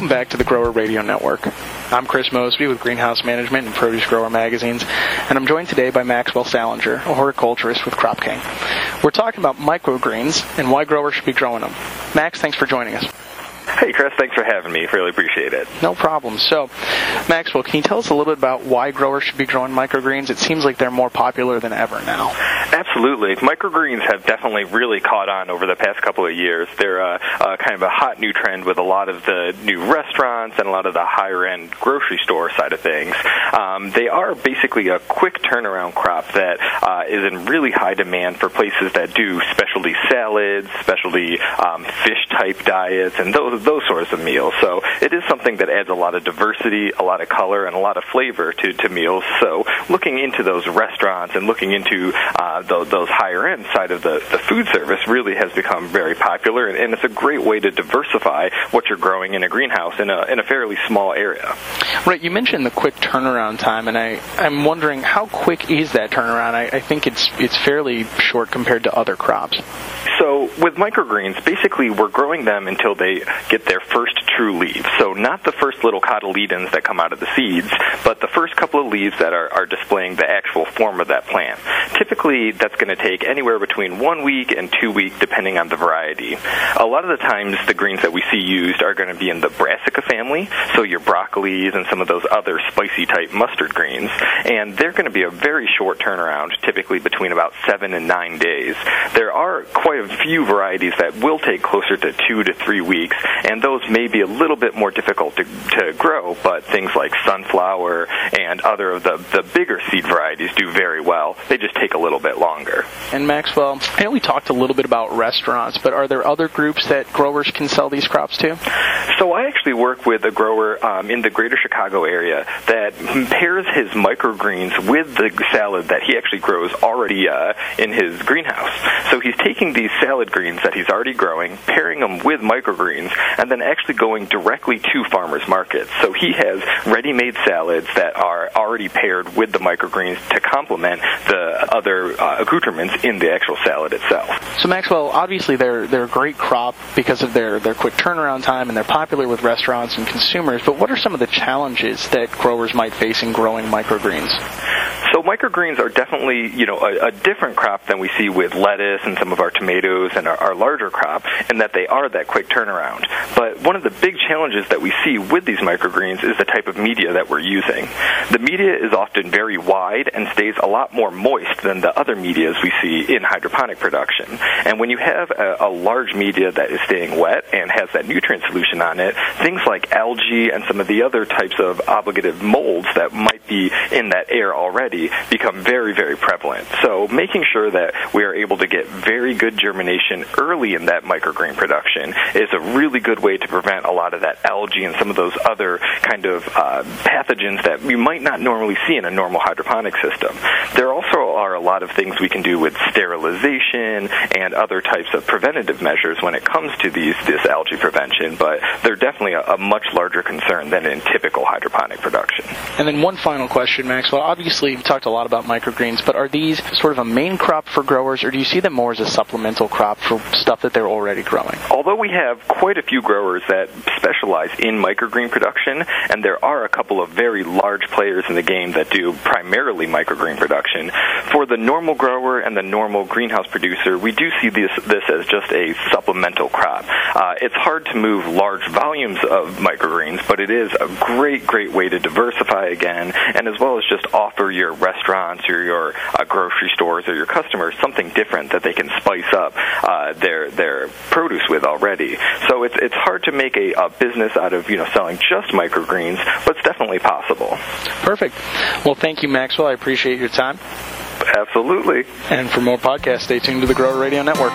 Welcome back to the Grower Radio Network. I'm Chris Mosby with Greenhouse Management and Produce Grower Magazines, and I'm joined today by Maxwell Salinger, a horticulturist with CropKing. We're talking about microgreens and why growers should be growing them. Max, thanks for joining us. Hey, Chris, thanks for having me. Really appreciate it. No problem. So, Maxwell, can you tell us a little bit about why growers should be growing microgreens? It seems like they're more popular than ever now. Absolutely. Microgreens have definitely really caught on over the past couple of years. They're uh, uh, kind of a hot new trend with a lot of the new restaurants and a lot of the higher end grocery store side of things. Um, they are basically a quick turnaround crop that uh, is in really high demand for places that do specialty salads, specialty um, fish type diets, and those those sorts of meals. So it is something that adds a lot of diversity, a lot of color, and a lot of flavor to, to meals. So looking into those restaurants and looking into uh, those, those higher end side of the, the food service really has become very popular, and, and it's a great way to diversify what you're growing in a greenhouse in a, in a fairly small area. Right. You mentioned the quick turnaround time, and I, I'm wondering how quick is that turnaround? I, I think it's it's fairly short compared to other crops. So with microgreens, basically we're growing them until they get their first true leaves. So not the first little cotyledons that come out of the seeds, but the first couple of leaves that are, are displaying the actual form of that plant. Typically, that's going to take anywhere between one week and two weeks, depending on the variety. A lot of the times, the greens that we see used are going to be in the brassica family, so your broccolis and some of those other spicy type mustard greens, and they're going to be a very short turnaround, typically between about seven and nine days. There are quite a few varieties that will take closer to two to three weeks, and those may be a little bit more difficult to, to grow, but things like sunflower and other of the, the bigger seed varieties do very well. They just take a little bit longer. And Maxwell, I know we talked a little bit about restaurants, but are there other groups that growers can sell these crops to? So I actually work with a grower um, in the greater Chicago area that pairs his microgreens with the salad that he actually grows already uh, in his greenhouse. So he's taking these salad greens that he's already growing, pairing them with microgreens, and then actually going directly to farmers markets. So he has ready-made salads that are already paired with the microgreens to complement the other uh, accoutrements in the actual salad itself. So Maxwell, obviously they're they're a great crop because of their their quick turnaround time and they're popular with restaurants and consumers. But what are some of the challenges that growers might face in growing microgreens? Microgreens are definitely, you know, a, a, different crop than we see with lettuce and some of our tomatoes and our, our, larger crop, in that they are that quick turnaround. But one of the big challenges that we see with these microgreens is the type of media that we're using. The media is often very wide and stays a lot more moist than the other medias we see in hydroponic production. And when you have a, a large media that is staying wet and has that nutrient solution on it, things like algae and some of the other types of obligative molds that might be in that air already become very, very prevalent. So making sure that we are able to get very good germination early in that microgreen production is a really good way to prevent a lot of that algae and some of those other kind of uh, pathogens that we might not normally see in a normal hydroponic system. There also are a lot of things we can do with sterilization and other types of preventative measures when it comes to these this algae prevention, but they're definitely a, a much larger concern than in typical hydroponic production. And then one final question, Maxwell. Obviously, we talked a lot about microgreens, but are these sort of a main crop for growers, or do you see them more as a supplemental crop for stuff that they're already growing? Although we have quite a few growers that specialize in microgreen production, and there are a couple of very large players in the game that do primarily microgreen production, for the normal grower and the normal greenhouse producer, we do see this, this as just a supplemental crop. Uh, it's hard to move large volumes of microgreens, but it is a great, great way to diversify again, and as well as just offer your restaurants or your uh, grocery stores or your customers something different that they can spice up uh, their their produce with already. So it's it's hard to make a, a business out of you know selling just microgreens, but it's definitely possible. Perfect. Well, thank you, Maxwell. I appreciate your time. Absolutely. And for more podcasts, stay tuned to the Grower Radio Network.